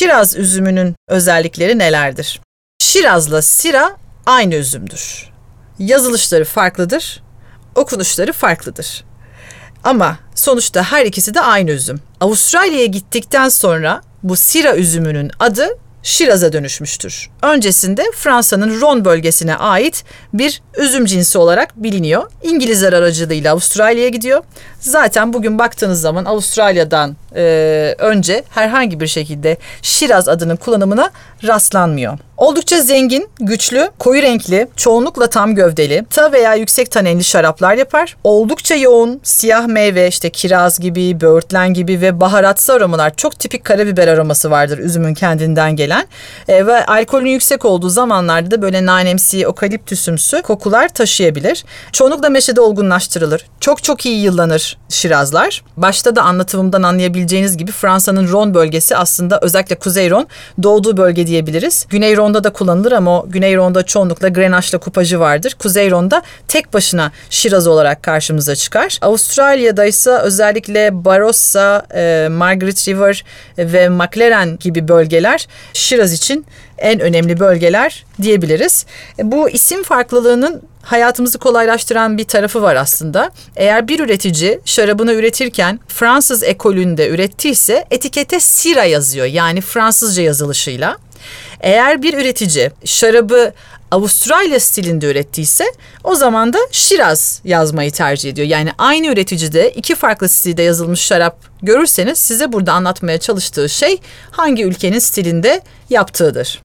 Şiraz üzümünün özellikleri nelerdir? Şirazla Sira aynı üzümdür. Yazılışları farklıdır, okunuşları farklıdır. Ama sonuçta her ikisi de aynı üzüm. Avustralya'ya gittikten sonra bu Sira üzümünün adı Şiraz'a dönüşmüştür. Öncesinde Fransa'nın Ron bölgesine ait bir üzüm cinsi olarak biliniyor. İngilizler aracılığıyla Avustralya'ya gidiyor. Zaten bugün baktığınız zaman Avustralya'dan e, önce herhangi bir şekilde Şiraz adının kullanımına rastlanmıyor. Oldukça zengin, güçlü, koyu renkli, çoğunlukla tam gövdeli, ta veya yüksek tanenli şaraplar yapar. Oldukça yoğun, siyah meyve, işte kiraz gibi, böğürtlen gibi ve baharatsı aromalar, çok tipik karabiber aroması vardır üzümün kendinden gelen. E, ve alkolün yüksek olduğu zamanlarda da böyle nanemsi, okaliptüsümsü kokular taşıyabilir. Çoğunlukla meşede olgunlaştırılır. Çok çok iyi yıllanır şirazlar. Başta da anlatımımdan anlayabileceğiniz gibi Fransa'nın Ron bölgesi aslında özellikle Kuzey Ron doğduğu bölge diyebiliriz. Güney Ron'da da kullanılır ama o Güney Ron'da çoğunlukla Grenache'la kupajı vardır. Kuzey Ron'da tek başına şiraz olarak karşımıza çıkar. Avustralya'da ise özellikle Barossa, e, Margaret River ve McLaren gibi bölgeler şiraz için en önemli bölgeler diyebiliriz. E, bu isim farklılığının hayatımızı kolaylaştıran bir tarafı var aslında. Eğer bir üretici şarabını üretirken Fransız ekolünde ürettiyse etikete Sira yazıyor. Yani Fransızca yazılışıyla. Eğer bir üretici şarabı Avustralya stilinde ürettiyse o zaman da Şiraz yazmayı tercih ediyor. Yani aynı üreticide iki farklı stilde yazılmış şarap görürseniz size burada anlatmaya çalıştığı şey hangi ülkenin stilinde yaptığıdır.